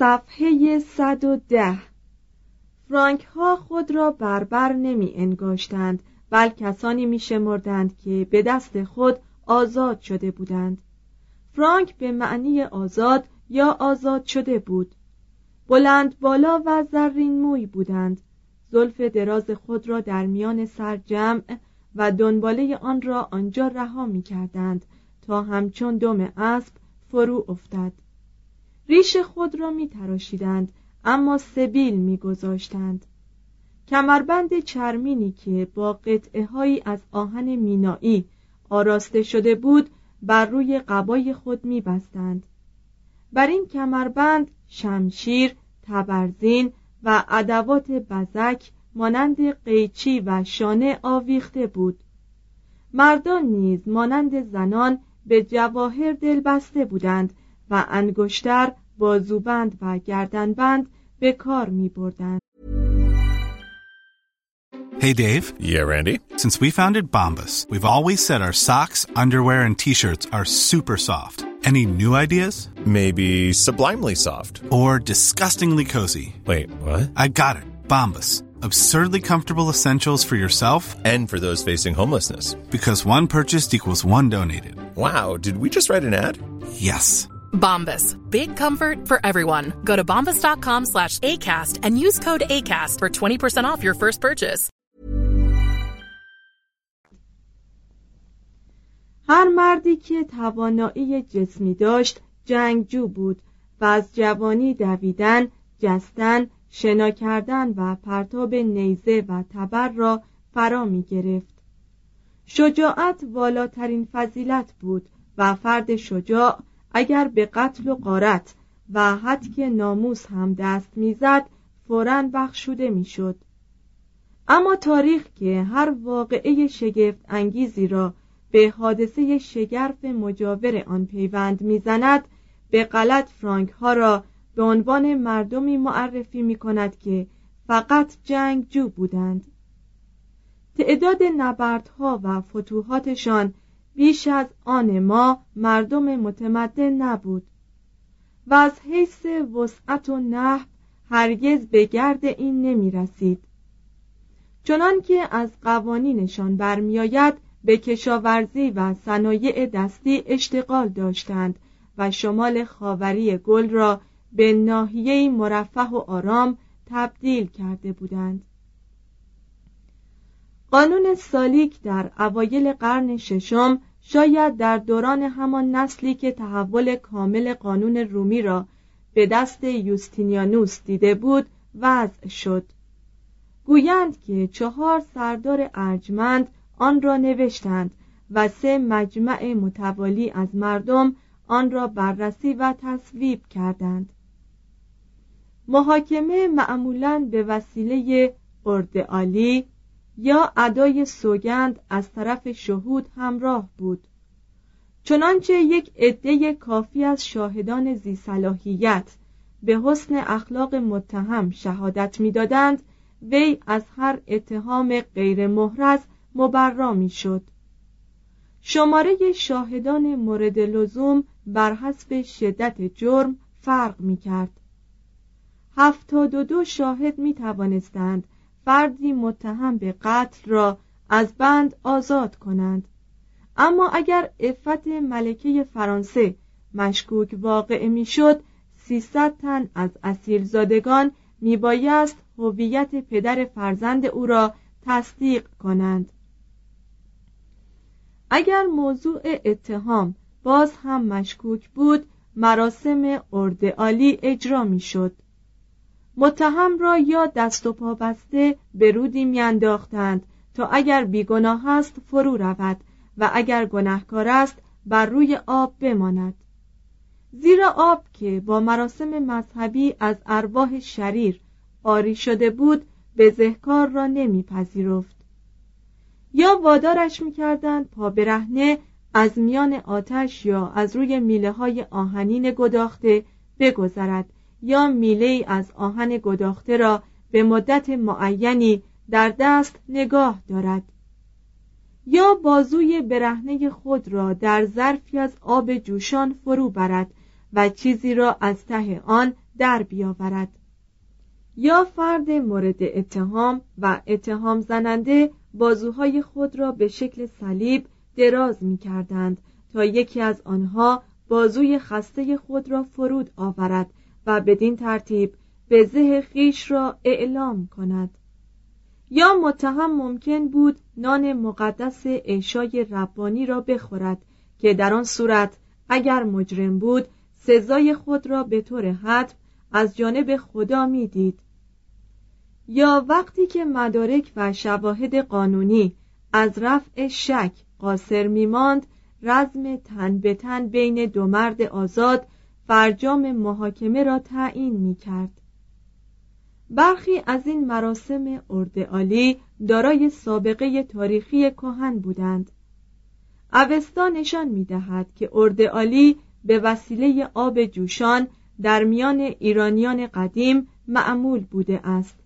صفحه 110 فرانک ها خود را بربر نمی انگاشتند بل کسانی می شمردند که به دست خود آزاد شده بودند. فرانک به معنی آزاد یا آزاد شده بود. بلند بالا و زرین موی بودند. زلف دراز خود را در میان سر جمع و دنباله آن را آنجا رها می کردند تا همچون دم اسب فرو افتد. ریش خود را می تراشیدند اما سبیل میگذاشتند. کمربند چرمینی که با قطعه هایی از آهن مینایی آراسته شده بود بر روی قبای خود میبستند. بر این کمربند شمشیر تبرزین و ادوات بزک مانند قیچی و شانه آویخته بود. مردان نیز مانند زنان به جواهر دل بسته بودند و انگشتر بازوبند و گردنبند به کار می بردند. Hey Dave. Yeah, Randy. Since we founded Bombus, we've always said our socks, underwear, and t-shirts are super soft. Any new ideas? Maybe sublimely soft. Or disgustingly cozy. Wait, what? I got it. Bombus. Absurdly comfortable essentials for yourself And for those facing homelessness. because one purchased equals one donated. Wow, did we just write an ad? Yes. Bombas. Big comfort for everyone. Go to bombas.com slash ACAST and use code ACAST for 20% off your first purchase. هر مردی که توانایی جسمی داشت جنگجو بود و از جوانی دویدن، جستن، شنا کردن و پرتاب نیزه و تبر را فرا می گرفت. شجاعت والاترین فضیلت بود و فرد شجاع اگر به قتل و قارت و حد ناموس هم دست می‌زد فورا بخشوده می‌شد. اما تاریخ که هر واقعه شگفت انگیزی را به حادثه شگرف مجاور آن پیوند می‌زند به غلط فرانک ها را به عنوان مردمی معرفی می کند که فقط جنگجو بودند تعداد نبردها و فتوحاتشان بیش از آن ما مردم متمدن نبود. و از حیث وسعت و نحو هرگز به گرد این نمی رسید چنان که از قوانینشان برمیآید به کشاورزی و صنایع دستی اشتغال داشتند و شمال خاوری گل را به ناحیه‌ای مرفه و آرام تبدیل کرده بودند. قانون سالیک در اوایل قرن ششم شاید در دوران همان نسلی که تحول کامل قانون رومی را به دست یوستینیانوس دیده بود وضع شد. گویند که چهار سردار ارجمند آن را نوشتند و سه مجمع متوالی از مردم آن را بررسی و تصویب کردند. محاکمه معمولا به وسیله عالی یا ادای سوگند از طرف شهود همراه بود. چنانچه یک عده کافی از شاهدان زی صلاحیت به حسن اخلاق متهم شهادت می‌دادند وی از هر اتهام غیر محرز مبرا می‌شد. شماره شاهدان مورد لزوم بر حسب شدت جرم فرق می کرد هفتاد و دو شاهد می توانستند فردی متهم به قتل را از بند آزاد کنند. اما اگر افت ملکه فرانسه مشکوک واقع می‌شد سیصد تن از اسیرزادگان میبایست هویت پدر فرزند او را تصدیق کنند. اگر موضوع اتهام باز هم مشکوک بود مراسم عالی اجرا می‌شد. متهم را یا دست و پا بسته به رودی میانداختند تا اگر بیگناه است فرو رود و اگر گناهکار است بر روی آب بماند. زیرا آب که با مراسم مذهبی از ارواح شریر آری شده بود به زهکار را نمیپذیرفت. یا وادارش می‌کردند پا برهنه از میان آتش یا از روی میله های آهنین گداخته بگذرد یا میله از آهن گداخته را به مدت معینی در دست نگاه دارد. یا بازوی برهنه خود را در ظرفی از آب جوشان فرو برد و چیزی را از ته آن در بیاورد. یا فرد مورد اتهام و اتهام زننده بازوهای خود را به شکل صلیب دراز می کردند تا یکی از آنها بازوی خسته خود را فرود آورد و بدین ترتیب به زه خیش را اعلام کند. یا متهم ممکن بود نان مقدس عشای ربانی را بخورد که در آن صورت اگر مجرم بود سزای خود را به طور حتم از جانب خدا می‌دید. یا وقتی که مدارک و شواهد قانونی از رفع شک قاصر میماند رزم تن به تن بین دو مرد آزاد فرجام محاکمه را تعیین می کرد. برخی از این مراسم عالی دارای سابقه تاریخی کهن بودند اوستا نشان می دهد که عالی به وسیله آب جوشان در میان ایرانیان قدیم معمول بوده است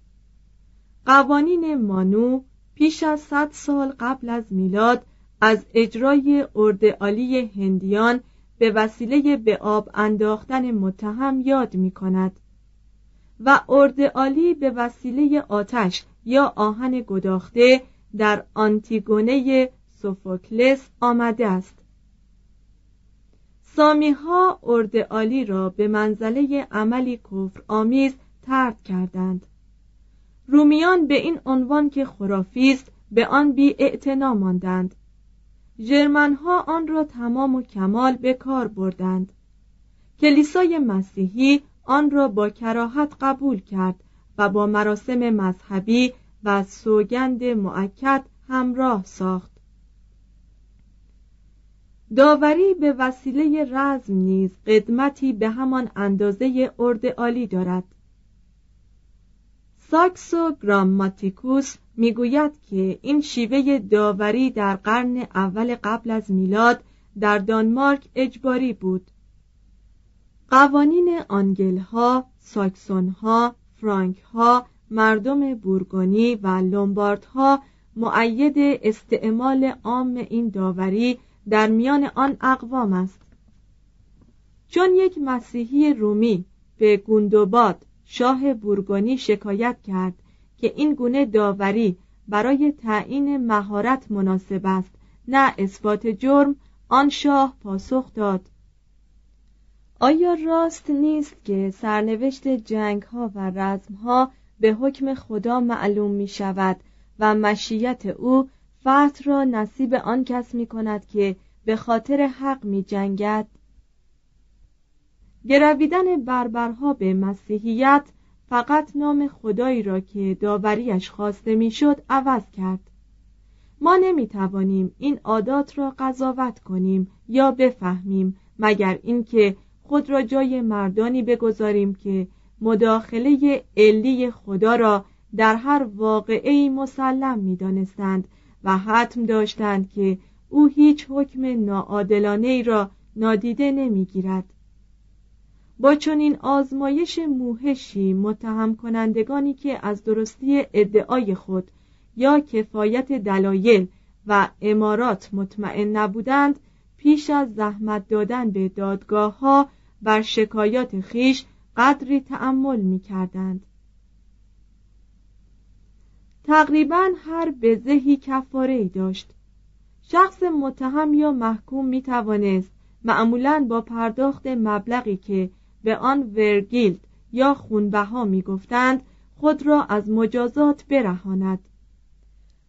قوانین مانو پیش از صد سال قبل از میلاد از اجرای عالی هندیان به وسیله به آب انداختن متهم یاد می کند و عالی به وسیله آتش یا آهن گداخته در آنتیگونه سوفوکلس آمده است. سامی ها عالی را به منزله عملی کفر آمیز ترد کردند. رومیان به این عنوان که خرافی است به آن بی ماندند. ها آن را تمام و کمال به کار بردند. کلیسای مسیحی آن را با کراهت قبول کرد و با مراسم مذهبی و سوگند معکد همراه ساخت. داوری به وسیله رزم نیز قدمتی به همان اندازه ارد عالی دارد. ساکسو گراماتیکوس می‌گوید که این شیوه داوری در قرن اول قبل از میلاد در دانمارک اجباری بود. قوانین آنگلها، ساکسونها، فرانکها، مردم بورگونی و لومباردها معید استعمال عام این داوری در میان آن اقوام است. چون یک مسیحی رومی به گوندوباد شاه بورگونی شکایت کرد که این گونه داوری برای تعیین مهارت مناسب است نه اثبات جرم آن شاه پاسخ داد. آیا راست نیست که سرنوشت جنگ ها و رزم ها به حکم خدا معلوم می شود و مشیت او فتح را نصیب آن کس می کند که به خاطر حق می جنگد گرویدن بربرها به مسیحیت فقط نام خدایی را که داوریش خواسته می‌شد عوض کرد. ما نمی توانیم این عادات را قضاوت کنیم یا بفهمیم مگر اینکه خود را جای مردانی بگذاریم که مداخله علی خدا را در هر واقعه مسلم می دانستند و حتم داشتند که او هیچ حکم ناعادلانه را نادیده نمی‌گیرد. با چنین آزمایش موهشی متهم کنندگانی که از درستی ادعای خود یا کفایت دلایل و امارات مطمئن نبودند پیش از زحمت دادن به دادگاه ها بر شکایات خیش قدری تأمل می کردند. تقریبا هر بزهی کفاره ای داشت شخص متهم یا محکوم می توانست معمولا با پرداخت مبلغی که به آن ورگیلد یا خونبها می گفتند خود را از مجازات برهاند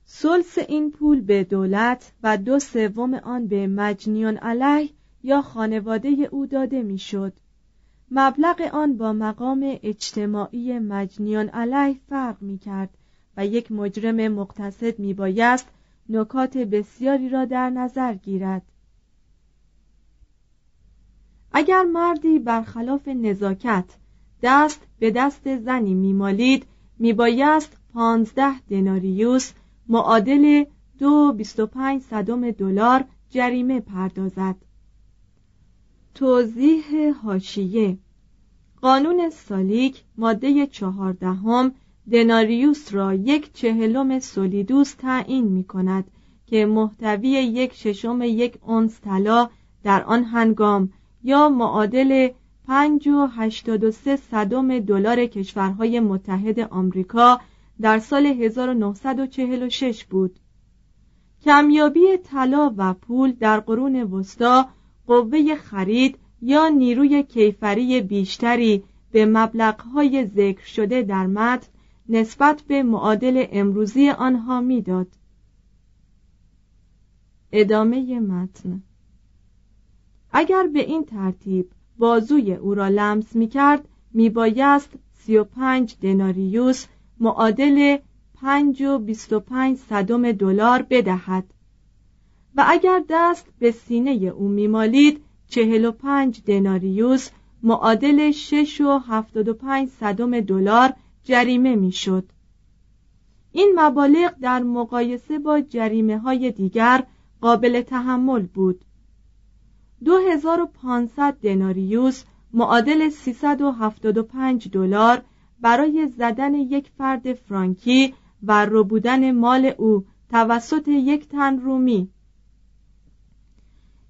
سلس این پول به دولت و دو سوم آن به مجنیان علیه یا خانواده او داده می‌شد. مبلغ آن با مقام اجتماعی مجنیان علیه فرق می کرد و یک مجرم مقتصد می بایست نکات بسیاری را در نظر گیرد اگر مردی برخلاف نزاکت دست به دست زنی میمالید میبایست پانزده دناریوس معادل دو بیست و پنج صدم دلار جریمه پردازد. توضیح هاشیه قانون سالیک ماده چهاردهم دناریوس را یک چهلم سولیدوس تعیین می کند که محتوی یک ششم یک اونس طلا در آن هنگام یا معادل پنج و هشتاد و سه صدم دلار کشورهای متحد آمریکا در سال 1946 بود کمیابی طلا و پول در قرون وسطا قوه خرید یا نیروی کیفری بیشتری به مبلغهای ذکر شده در متن نسبت به معادل امروزی آنها می‌داد. ادامه متن اگر به این ترتیب بازوی او را لمس می کرد می بایست سی و پنج دناریوس معادل پنج و بیست و پنج صدم دلار بدهد و اگر دست به سینه او میمالید چهل و پنج دناریوس معادل شش و هفتاد و پنج صدم دلار جریمه می‌شد. این مبالغ در مقایسه با جریمه های دیگر قابل تحمل بود 2500 دناریوس معادل 375 دلار برای زدن یک فرد فرانکی و ربودن مال او توسط یک تن رومی.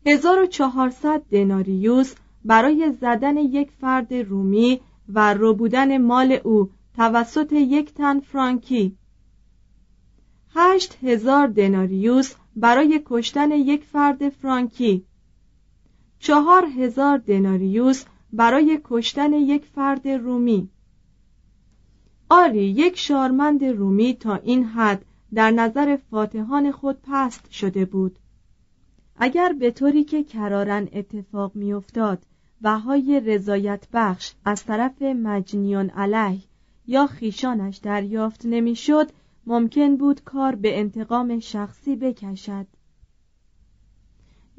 1400 دناریوس برای زدن یک فرد رومی و ربودن مال او توسط یک تن فرانکی. هشت هزار دناریوس برای کشتن یک فرد فرانکی. چهار هزار دناریوس برای کشتن یک فرد رومی. آری یک شارمند رومی تا این حد در نظر فاتحان خود پست شده بود. اگر به طوری که کرارن اتفاق میافتاد بهای رضایت بخش از طرف مجنیان علیه یا خیشانش دریافت نمی‌شد ممکن بود کار به انتقام شخصی بکشد.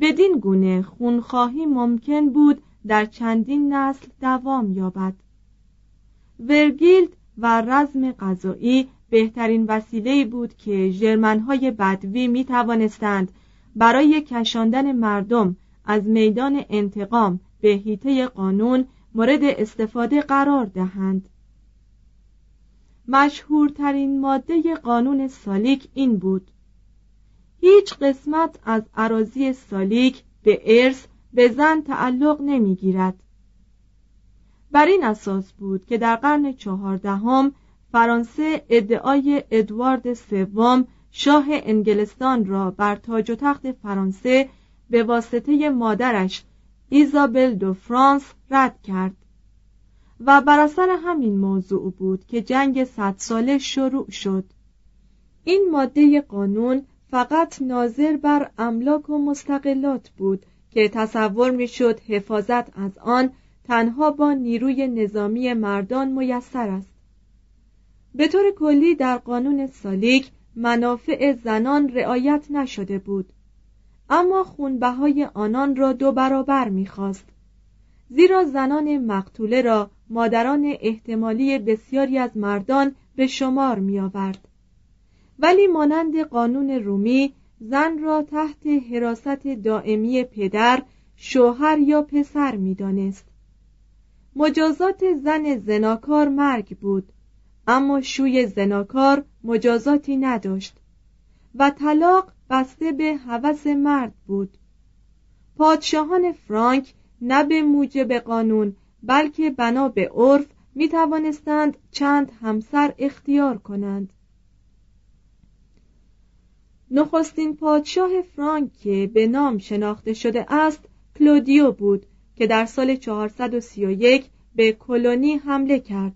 بدین گونه خونخواهی ممکن بود در چندین نسل دوام یابد. ورگیلد و رزم غذایی بهترین وسیله بود که ژرمنهای بدوی می توانستند برای کشاندن مردم از میدان انتقام به هیته قانون مورد استفاده قرار دهند. مشهورترین ماده قانون سالیک این بود. هیچ قسمت از عراضی سالیک به ارث به زن تعلق نمی‌گیرد. بر این اساس بود که در قرن چهاردهم فرانسه ادعای ادوارد سوم شاه انگلستان را بر تاج و تخت فرانسه به واسطه مادرش ایزابل دو فرانس رد کرد و بر اثر همین موضوع بود که جنگ صد ساله شروع شد. این ماده قانون فقط ناظر بر املاک و مستقلات بود که تصور می‌شد حفاظت از آن تنها با نیروی نظامی مردان میسر است. به طور کلی در قانون سالیک منافع زنان رعایت نشده بود. اما خونبهای آنان را دو برابر می‌خواست. زیرا زنان مقتوله را مادران احتمالی بسیاری از مردان به شمار می آورد. ولی مانند قانون رومی زن را تحت حراست دائمی پدر شوهر یا پسر می‌دانست. مجازات زن زناکار مرگ بود اما شوی زناکار مجازاتی نداشت و طلاق بسته به هوس مرد بود. پادشاهان فرانک نه به موجب قانون بلکه بنا به عرف می توانستند چند همسر اختیار کنند. نخستین پادشاه فرانک که به نام شناخته شده است کلودیو بود که در سال 431 به کلونی حمله کرد.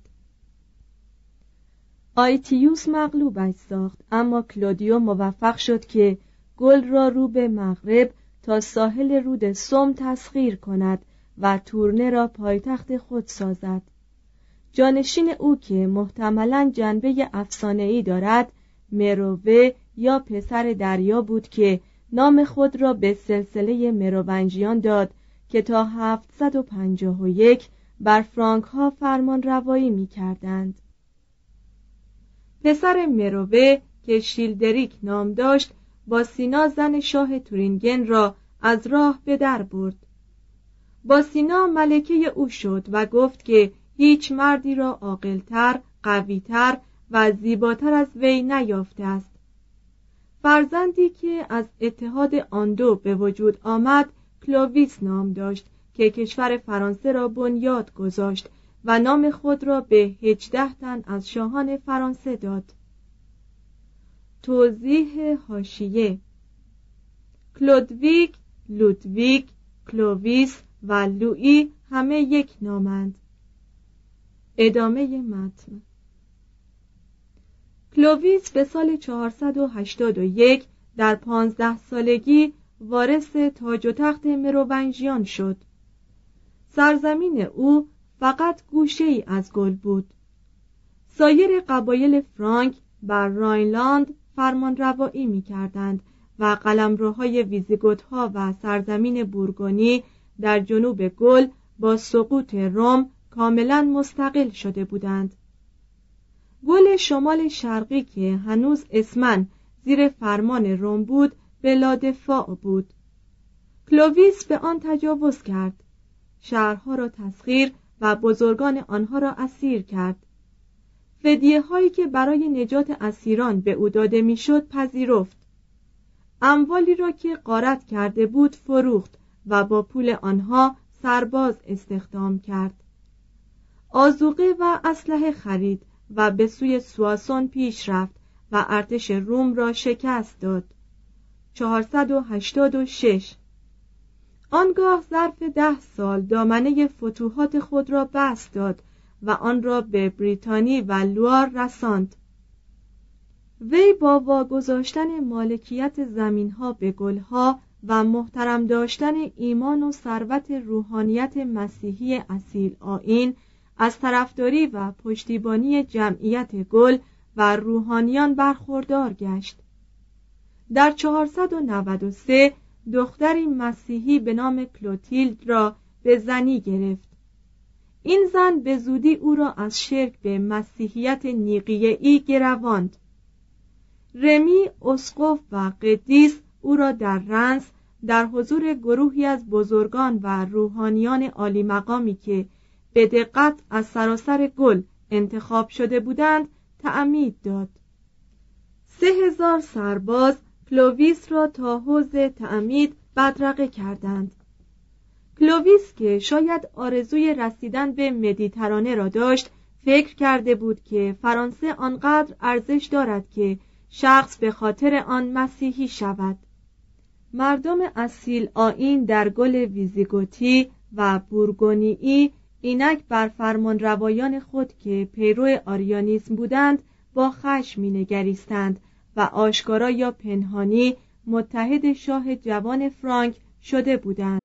آیتیوس مغلوبش ساخت اما کلودیو موفق شد که گل را رو به مغرب تا ساحل رود سوم تسخیر کند و تورنه را پایتخت خود سازد. جانشین او که محتملا جنبه افسانه‌ای دارد مروه یا پسر دریا بود که نام خود را به سلسله مروونجیان داد که تا 751 بر فرانک ها فرمان روایی می کردند. پسر مروه که شیلدریک نام داشت با سینا زن شاه تورینگن را از راه به در برد با سینا ملکه او شد و گفت که هیچ مردی را عاقلتر، قویتر و زیباتر از وی نیافته است فرزندی که از اتحاد آن دو به وجود آمد کلوویس نام داشت که کشور فرانسه را بنیاد گذاشت و نام خود را به هجده تن از شاهان فرانسه داد. توضیح حاشیه کلودویک، لودویک، کلوویس و لوئی همه یک نامند. ادامه متن کلوویس به سال 481 در پانزده سالگی وارث تاج و تخت مروونژیان شد. سرزمین او فقط گوشه ای از گل بود. سایر قبایل فرانک بر راینلاند فرمان روایی می کردند و قلمروهای ویزیگوت ها و سرزمین بورگونی در جنوب گل با سقوط روم کاملا مستقل شده بودند. گل شمال شرقی که هنوز اسمن زیر فرمان روم بود بلادفاع بود. کلوویس به آن تجاوز کرد. شهرها را تسخیر و بزرگان آنها را اسیر کرد. فدیه هایی که برای نجات اسیران به او داده می‌شد پذیرفت. اموالی را که قارت کرده بود فروخت و با پول آنها سرباز استخدام کرد. آزوقه و اسلحه خرید. و به سوی سواسون پیش رفت و ارتش روم را شکست داد. 486 آنگاه ظرف ده سال دامنه فتوحات خود را بست داد و آن را به بریتانی و لوار رساند. وی با واگذاشتن مالکیت زمینها به گلها و محترم داشتن ایمان و ثروت روحانیت مسیحی اصیل آین از طرفداری و پشتیبانی جمعیت گل و روحانیان برخوردار گشت. در 493 دختری مسیحی به نام کلوتیلد را به زنی گرفت. این زن به زودی او را از شرک به مسیحیت ای گرواند. رمی اسقف و قدیس او را در رنس در حضور گروهی از بزرگان و روحانیان عالی مقامی که به دقت از سراسر گل انتخاب شده بودند تعمید داد. سه هزار سرباز کلوویس را تا حوض تعمید بدرقه کردند. کلوویس که شاید آرزوی رسیدن به مدیترانه را داشت فکر کرده بود که فرانسه آنقدر ارزش دارد که شخص به خاطر آن مسیحی شود. مردم اصیل آین در گل ویزیگوتی و بورگونیی اینک بر فرمان روایان خود که پیرو آریانیسم بودند با خشم نگریستند و آشکارا یا پنهانی متحد شاه جوان فرانک شده بودند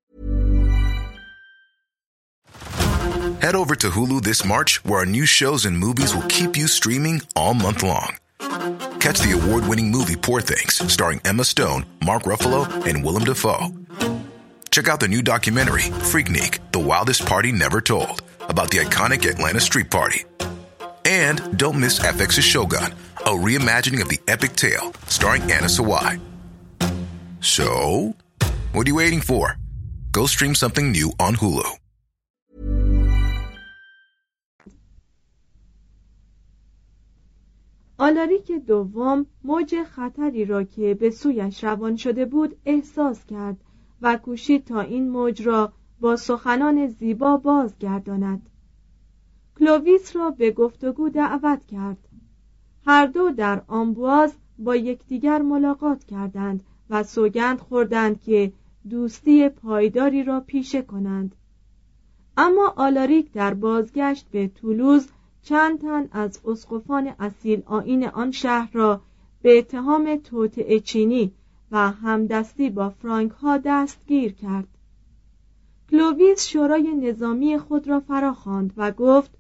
Head over to Hulu this March where our new shows and movies will keep you streaming all month long. Catch the award-winning movie Poor Things starring Emma Stone, Mark Ruffalo, and Willem Dafoe. Check out the new documentary Freaknik: The Wildest Party Never Told about the iconic Atlanta Street Party. And don't miss FX's Shogun a reimagining of the epic tale starring Anna Sawai. So, what are you waiting for? Go stream something new on Hulu. آلاریک دوم موج خطری را که به سویش روان شده بود احساس کرد و کوشید تا این موج را با سخنان زیبا بازگرداند. کلوویس را به گفتگو دعوت کرد. هر دو در آمبواز با یکدیگر ملاقات کردند و سوگند خوردند که دوستی پایداری را پیشه کنند. اما آلاریک در بازگشت به تولوز چند تن از اسقفان اصیل آین آن شهر را به اتهام توطعه چینی و همدستی با فرانک ها دستگیر کرد. کلوویس شورای نظامی خود را فراخواند و گفت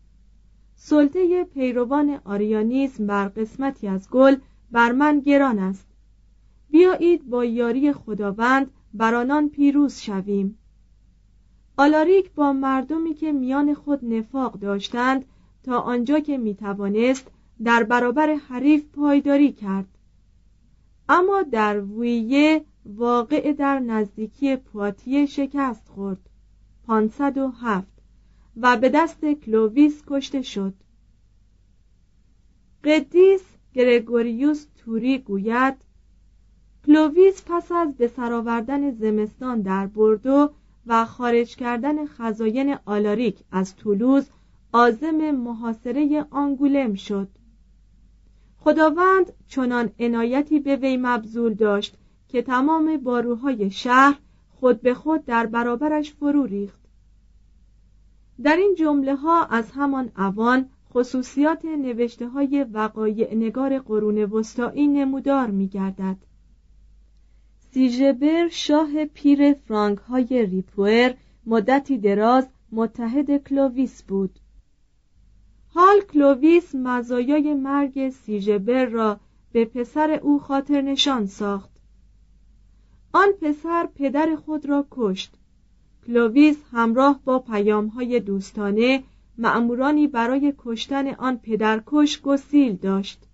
سلطه پیروان آریانیسم بر قسمتی از گل بر من گران است. بیایید با یاری خداوند بر آنان پیروز شویم. آلاریک با مردمی که میان خود نفاق داشتند تا آنجا که می‌توانست در برابر حریف پایداری کرد. اما در ویه واقع در نزدیکی پواتیه شکست خورد. 507 و به دست کلوویس کشته شد. قدیس گرگوریوس توری گوید کلوویس پس از به سرآوردن زمستان در بردو و خارج کردن خزاین آلاریک از تولوز عازم محاصره آنگولم شد. خداوند چنان عنایتی به وی مبذول داشت که تمام باروهای شهر خود به خود در برابرش فرو ریخت در این جمله ها از همان اوان خصوصیات نوشته های وقایع نگار قرون وسطایی نمودار می گردد. سیژبر شاه پیر فرانک های ریپوئر مدتی دراز متحد کلوویس بود حال کلوویس مزایای مرگ سیژبر را به پسر او خاطر نشان ساخت. آن پسر پدر خود را کشت. کلوویس همراه با های دوستانه مأمورانی برای کشتن آن پدرکش گسیل داشت.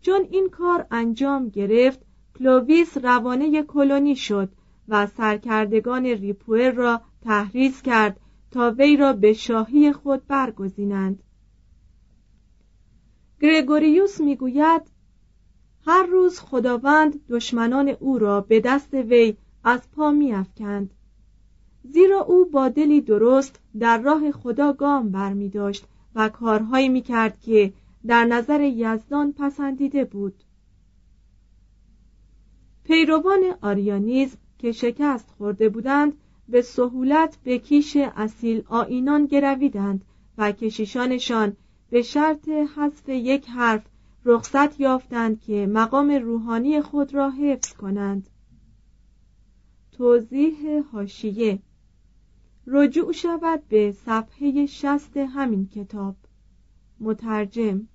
چون این کار انجام گرفت کلوویس روانه کلونی شد و سرکردگان ریپوئر را تحریض کرد تا وی را به شاهی خود برگزینند. گرگوریوس می‌گوید هر روز خداوند دشمنان او را به دست وی از پا میافکند. زیرا او با دلی درست در راه خدا گام بر می داشت و کارهایی می کرد که در نظر یزدان پسندیده بود. پیروان آریانیزم که شکست خورده بودند به سهولت به کیش اصیل آینان گرویدند و کشیشانشان به شرط حذف یک حرف رخصت یافتند که مقام روحانی خود را حفظ کنند. توضیح هاشیه رجوع شود به صفحه شست همین کتاب. مترجم.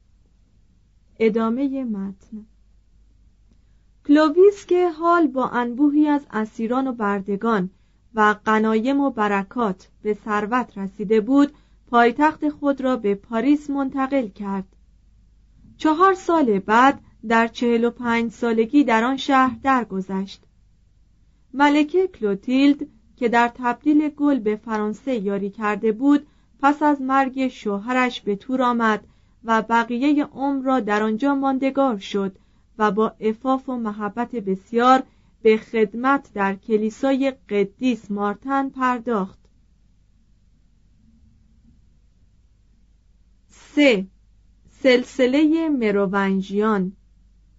ادامه متن. کلوویس که حال با انبوهی از اسیران و بردگان و غنایم و برکات به ثروت رسیده بود پایتخت خود را به پاریس منتقل کرد. چهار سال بعد در چهل و پنج سالگی در آن شهر درگذشت. ملکه کلوتیلد که در تبدیل گل به فرانسه یاری کرده بود پس از مرگ شوهرش به تور آمد و بقیه عمر را در آنجا ماندگار شد و با عفاف و محبت بسیار به خدمت در کلیسای قدیس مارتن پرداخت. سه. سلسله مروونجیان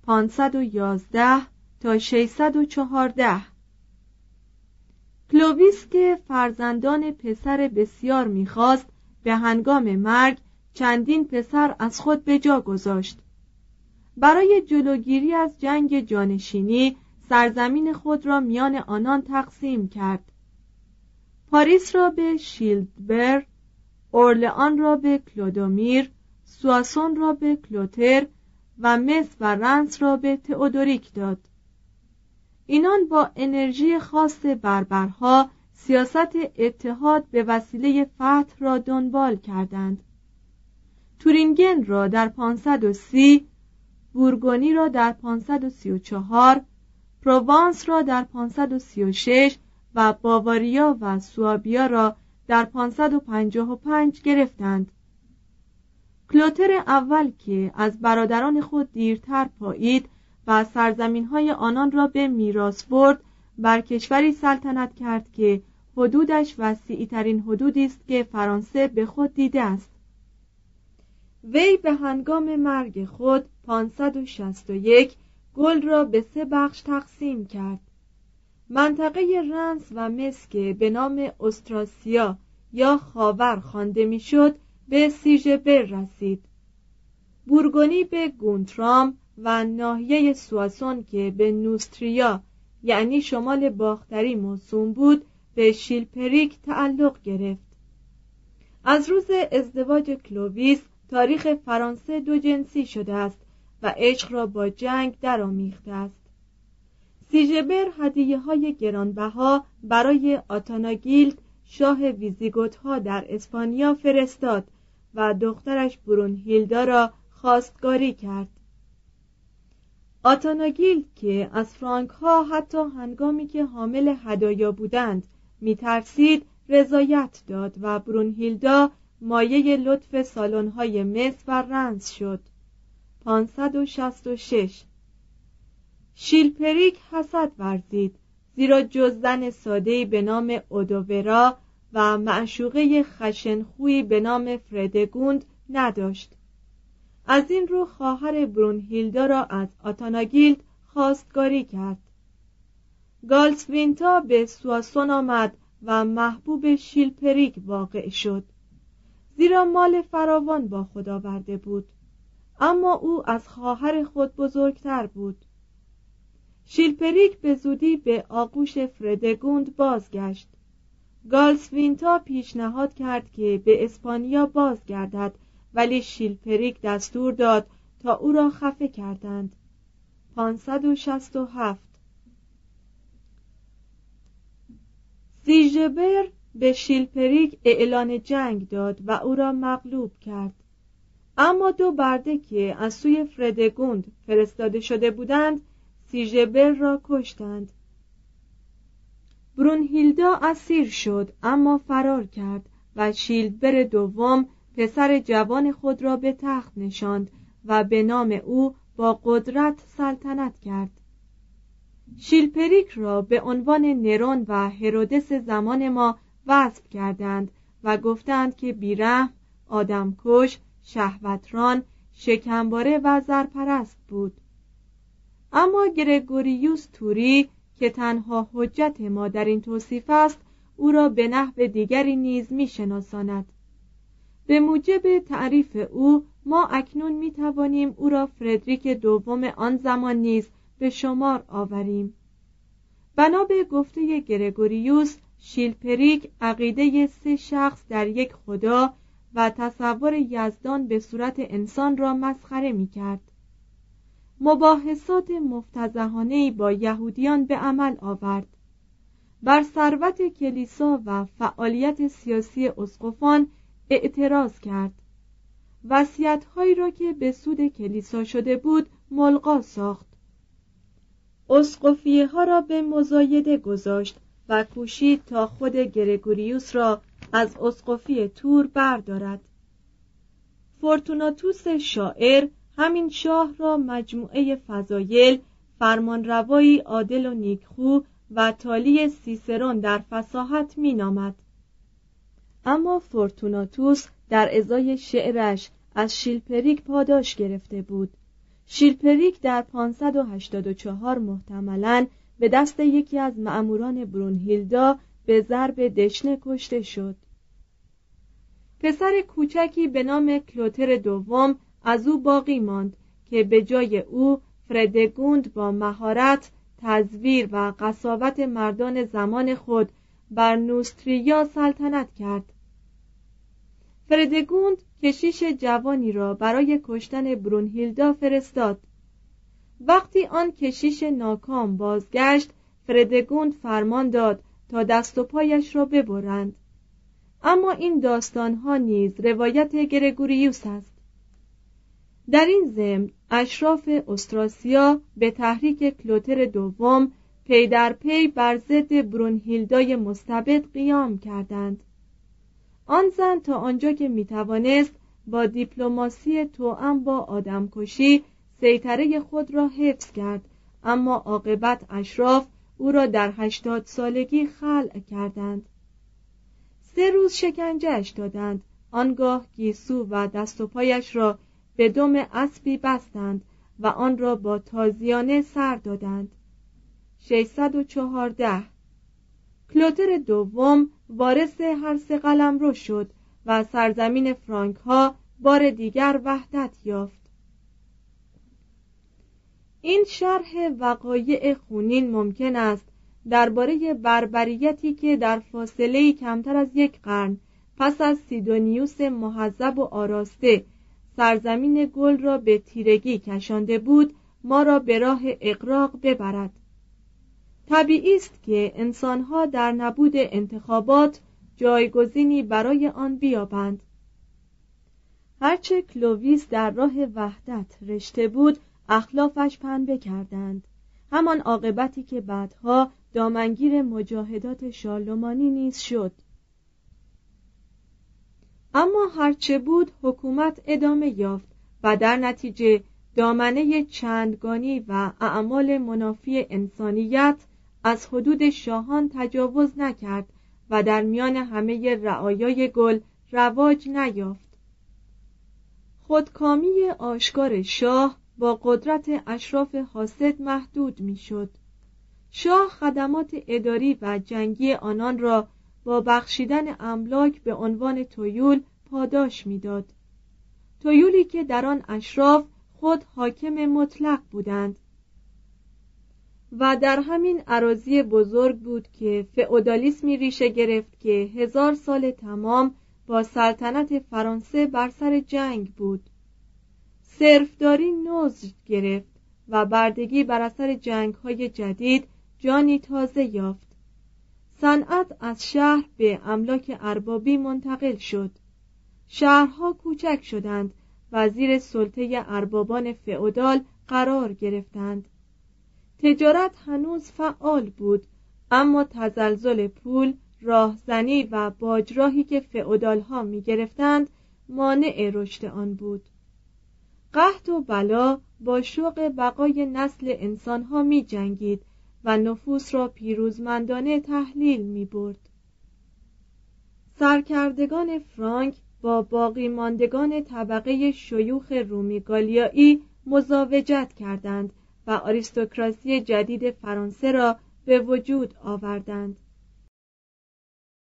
511 تا 614 کلوویس که فرزندان پسر بسیار می‌خواست به هنگام مرگ چندین پسر از خود به جا گذاشت. برای جلوگیری از جنگ جانشینی سرزمین خود را میان آنان تقسیم کرد. پاریس را به شیلدبر اورلئان را به کلودومیر سواسون را به کلوتر و مس و رنس را به تئودوریک داد. اینان با انرژی خاص بربرها سیاست اتحاد به وسیله فتح را دنبال کردند. تورینگن را در 530 بورگونی را در 534 پروانس را در 536 و باواریا و سوابیا را در 555 گرفتند. کلوتر اول که از برادران خود دیرتر پایید و سرزمین های آنان را به میراث برد بر کشوری سلطنت کرد که حدودش وسیعی ترین حدودی است که فرانسه به خود دیده است. وی به هنگام مرگ خود 561 گل را به سه بخش تقسیم کرد. منطقه رنس و مسک به نام استراسیا یا خاور خوانده می‌شد به سیژبر رسید. بورگونی به گونترام و ناحیه سواسون که به نوستریا یعنی شمال باختری موسوم بود به شیلپریک تعلق گرفت. از روز ازدواج کلوویس تاریخ فرانسه دو جنسی شده است و عشق را با جنگ درآمیخته است. سیژبر هدیه های گرانبها برای آتاناگیلد شاه ویزیگوت ها در اسپانیا فرستاد و دخترش برونهیلدا را خواستگاری کرد. آتاناگیل که از فرانک ها حتی هنگامی که حامل هدایا بودند میترسید رضایت داد و برونهیلدا مایه لطف سالن‌های مصر و رنس شد. 566 شیلپریک حسد ورزید زیرا جز زن ساده‌ای به نام اودوورا و معشوقه خشنخویی به نام فردگوند نداشت. از این رو خواهر برونهیلدا را از آتاناگیلد خواستگاری کرد. گالسوینتا به سواسون آمد و محبوب شیلپریک واقع شد. زیرا مال فراوان با خود آورده بود. اما او از خواهر خود بزرگتر بود. شیلپریک به زودی به آغوش فردگوند بازگشت. گالسوینتا پیشنهاد کرد که به اسپانیا بازگردد ولی شیلپریک دستور داد تا او را خفه کردند. 567 سیژبر به شیلپریک اعلان جنگ داد و او را مغلوب کرد. اما دو برده که از سوی فردگوند فرستاده شده بودند سیژبر را کشتند. برونهیلدا اسیر شد اما فرار کرد و شیلبر دوم پسر جوان خود را به تخت نشاند و به نام او با قدرت سلطنت کرد. شیلپریک را به عنوان نرون و هرودس زمان ما وصف کردند و گفتند که بیرحم آدمکش شهوتران شکمباره و زرپرست بود. اما گرگوریوس توری که تنها حجت ما در این توصیف است او را به نحو دیگری نیز میشناساند. به موجب تعریف او ما اکنون می توانیم او را فردریک دوم آن زمان نیز به شمار آوریم. بنا به گفته گرگوریوس شیلپریک عقیده سه شخص در یک خدا و تصور یزدان به صورت انسان را مسخره می کرد مباحثات مفتزهانه با یهودیان به عمل آورد. بر ثروت کلیسا و فعالیت سیاسی اسقفان اعتراض کرد. وصیت‌هایی را که به سود کلیسا شده بود ملغا ساخت. اسقفیه ها را به مزایده گذاشت و کوشید تا خود گرگوریوس را از اسقفی تور بردارد. فورتوناتوس شاعر همین شاه را مجموعه فضایل فرمانروایی عادل و نیکخو و تالی سیسرون در فساحت مینامد. اما فورتوناتوس در ازای شعرش از شیلپریک پاداش گرفته بود. شیلپریک در 584 محتملا به دست یکی از معموران برونهیلدا به ضرب دشنه کشته شد. پسر کوچکی به نام کلوتر دوم از او باقی ماند که به جای او فردگوند با مهارت تزویر و قصاوت مردان زمان خود بر نوستریا سلطنت کرد. فردگوند کشیش جوانی را برای کشتن برونهیلدا فرستاد. وقتی آن کشیش ناکام بازگشت فردگوند فرمان داد تا دست و پایش را ببرند. اما این داستانها نیز روایت گرگوریوس است. در این ضمن اشراف استراسیا به تحریک کلوتر دوم پی در پی بر ضد برونهیلدای مستبد قیام کردند. آن زن تا آنجا که می‌توانست با دیپلماسی توأم با آدمکشی سیطره خود را حفظ کرد اما عاقبت اشراف او را در هشتاد سالگی خلع کردند. سه روز شکنجهش دادند آنگاه گیسو و دست و پایش را به دم اسبی بستند و آن را با تازیانه سر دادند. 614 کلوتر دوم وارث هر سه قلم رو شد و سرزمین فرانک ها بار دیگر وحدت یافت. این شرح وقایع خونین ممکن است درباره بربریتی که در فاصله کمتر از یک قرن پس از سیدونیوس محذب و آراسته سرزمین گل را به تیرگی کشانده بود ما را به راه اقراق ببرد. طبیعی است که انسانها در نبود انتخابات جایگزینی برای آن بیابند. هرچه کلوویس در راه وحدت رشته بود اخلافش پنبه کردند. همان عاقبتی که بعدها دامنگیر مجاهدات شارلمانی نیز شد. اما هرچه بود حکومت ادامه یافت و در نتیجه دامنه چندگانی و اعمال منافی انسانیت از حدود شاهان تجاوز نکرد و در میان همه رعایای گل رواج نیافت خودکامی آشکار شاه با قدرت اشراف حاسد محدود می‌شد. شاه خدمات اداری و جنگی آنان را با بخشیدن املاک به عنوان تویول پاداش می‌داد. تویولی که در آن اشراف خود حاکم مطلق بودند. و در همین عراضی بزرگ بود که فئودالیسمی ریشه گرفت که هزار سال تمام با سلطنت فرانسه بر سر جنگ بود. صرفداری نوز گرفت و بردگی بر اثر جنگ های جدید جانی تازه یافت. صنعت از شهر به املاک اربابی منتقل شد. شهرها کوچک شدند و زیر سلطه اربابان فئودال قرار گرفتند. تجارت هنوز فعال بود اما تزلزل پول راهزنی و باجراهی که فئودال ها می گرفتند مانع رشد آن بود. قحط و بلا با شوق بقای نسل انسان ها می جنگید و نفوس را پیروزمندانه تحلیل می برد. سرکردگان فرانک با باقی ماندگان طبقه شیوخ رومی گالیایی مزاوجت کردند و آریستوکراسی جدید فرانسه را به وجود آوردند